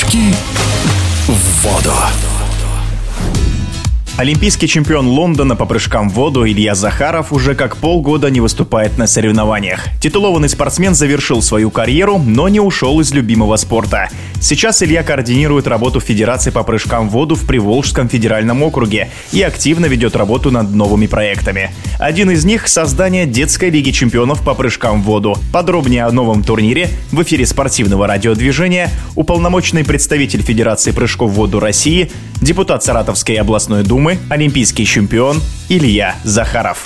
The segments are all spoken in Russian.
Прыжки в воду. Олимпийский чемпион Лондона по прыжкам в воду Илья Захаров уже как полгода не выступает на соревнованиях. Титулованный спортсмен завершил свою карьеру, но не ушел из любимого спорта. Сейчас Илья координирует работу Федерации по прыжкам в воду в Приволжском федеральном округе и активно ведет работу над новыми проектами. Один из них — создание детской лиги чемпионов по прыжкам в воду. Подробнее о новом турнире в эфире спортивного радиодвижения уполномоченный представитель Федерации прыжков в воду России, депутат Саратовской областной думы олимпийский чемпион Илья Захаров.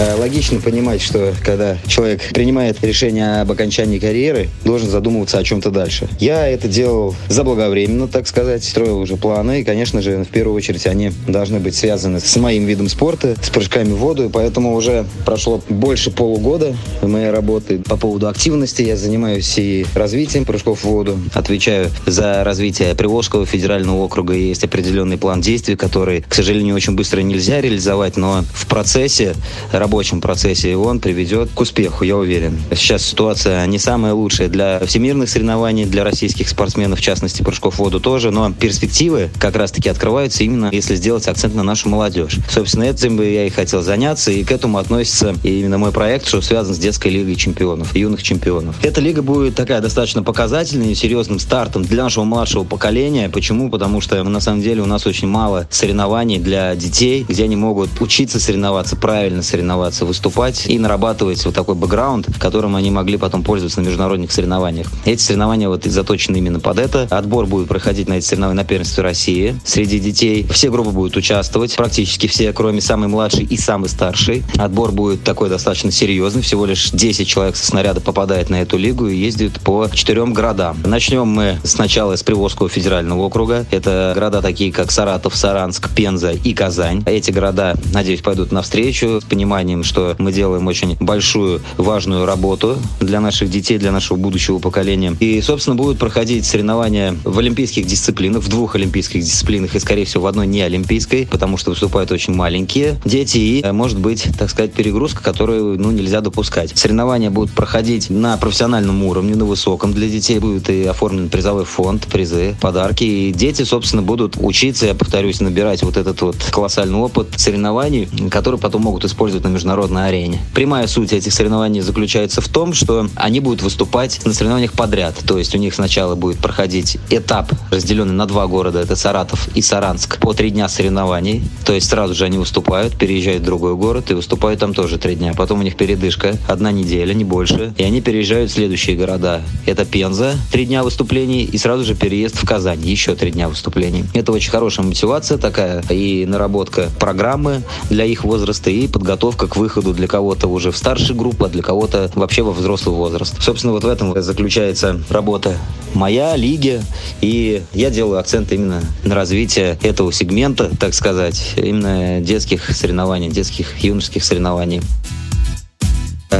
Э, логично понимать, что когда человек принимает решение об окончании карьеры, должен задумываться о чем-то дальше. Я это делал заблаговременно, так сказать, строил уже планы, и, конечно же, в первую очередь они должны быть связаны с моим видом спорта, с прыжками в воду, и поэтому уже прошло больше полугода моей работы. По поводу активности я занимаюсь и развитием прыжков в воду, отвечаю за развитие Приволжского федерального округа, есть определенный план действий, который, к сожалению, очень быстро нельзя реализовать, но в процессе работы рабочем процессе, и он приведет к успеху, я уверен. Сейчас ситуация не самая лучшая для всемирных соревнований, для российских спортсменов, в частности, прыжков в воду тоже, но перспективы как раз-таки открываются именно если сделать акцент на нашу молодежь. Собственно, этим бы я и хотел заняться, и к этому относится именно мой проект, что связан с детской лигой чемпионов, юных чемпионов. Эта лига будет такая достаточно показательной и серьезным стартом для нашего младшего поколения. Почему? Потому что на самом деле у нас очень мало соревнований для детей, где они могут учиться соревноваться, правильно соревноваться тренироваться, выступать и нарабатывать вот такой бэкграунд, которым они могли потом пользоваться на международных соревнованиях. Эти соревнования вот заточены именно под это. Отбор будет проходить на эти соревнования на первенстве России среди детей. Все группы будут участвовать, практически все, кроме самой младшей и самой старшей. Отбор будет такой достаточно серьезный. Всего лишь 10 человек со снаряда попадает на эту лигу и ездит по четырем городам. Начнем мы сначала с Приволжского федерального округа. Это города такие, как Саратов, Саранск, Пенза и Казань. Эти города, надеюсь, пойдут навстречу с пониманием что мы делаем очень большую, важную работу для наших детей, для нашего будущего поколения. И, собственно, будут проходить соревнования в олимпийских дисциплинах, в двух олимпийских дисциплинах и, скорее всего, в одной не олимпийской, потому что выступают очень маленькие дети и, э, может быть, так сказать, перегрузка, которую ну, нельзя допускать. Соревнования будут проходить на профессиональном уровне, на высоком для детей. Будет и оформлен призовой фонд, призы, подарки. И дети, собственно, будут учиться, я повторюсь, набирать вот этот вот колоссальный опыт соревнований, который потом могут использовать на международной арене. Прямая суть этих соревнований заключается в том, что они будут выступать на соревнованиях подряд. То есть у них сначала будет проходить этап, разделенный на два города, это Саратов и Саранск, по три дня соревнований. То есть сразу же они выступают, переезжают в другой город и выступают там тоже три дня. Потом у них передышка, одна неделя, не больше. И они переезжают в следующие города. Это Пенза, три дня выступлений, и сразу же переезд в Казань, еще три дня выступлений. Это очень хорошая мотивация такая и наработка программы для их возраста и подготовка к выходу для кого-то уже в старшей группы, а для кого-то вообще во взрослый возраст. Собственно, вот в этом заключается работа моя, лиги, и я делаю акцент именно на развитие этого сегмента, так сказать, именно детских соревнований, детских юношеских соревнований.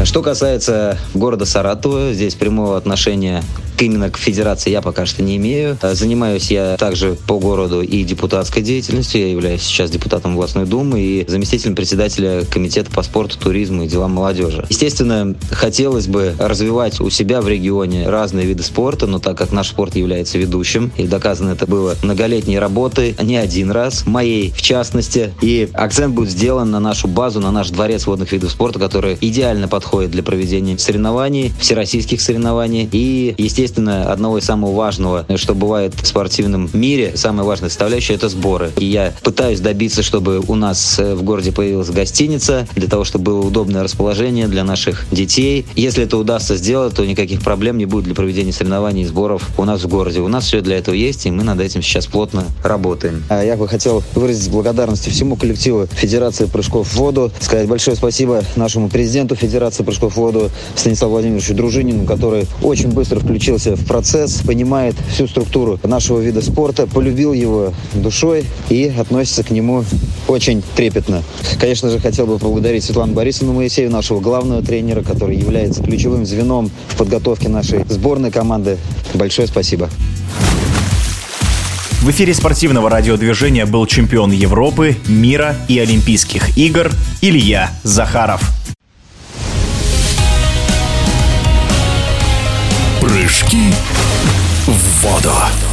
Что касается города Саратова, здесь прямого отношения именно к федерации я пока что не имею. А, занимаюсь я также по городу и депутатской деятельностью. Я являюсь сейчас депутатом областной думы и заместителем председателя комитета по спорту, туризму и делам молодежи. Естественно, хотелось бы развивать у себя в регионе разные виды спорта, но так как наш спорт является ведущим, и доказано это было многолетней работы, не один раз, моей в частности, и акцент будет сделан на нашу базу, на наш дворец водных видов спорта, который идеально подходит для проведения соревнований, всероссийских соревнований и, естественно, естественно, одного из самого важного, что бывает в спортивном мире, самая важная составляющая – это сборы. И я пытаюсь добиться, чтобы у нас э, в городе появилась гостиница, для того, чтобы было удобное расположение для наших детей. Если это удастся сделать, то никаких проблем не будет для проведения соревнований и сборов у нас в городе. У нас все для этого есть, и мы над этим сейчас плотно работаем. А я бы хотел выразить благодарность всему коллективу Федерации прыжков в воду, сказать большое спасибо нашему президенту Федерации прыжков в воду Станиславу Владимировичу Дружинину, который очень быстро включился в процесс, понимает всю структуру нашего вида спорта, полюбил его душой и относится к нему очень трепетно. Конечно же, хотел бы поблагодарить Светлану Борисовну Моисею, нашего главного тренера, который является ключевым звеном в подготовке нашей сборной команды. Большое спасибо. В эфире спортивного радиодвижения был чемпион Европы, мира и Олимпийских игр Илья Захаров. прыжки в воду.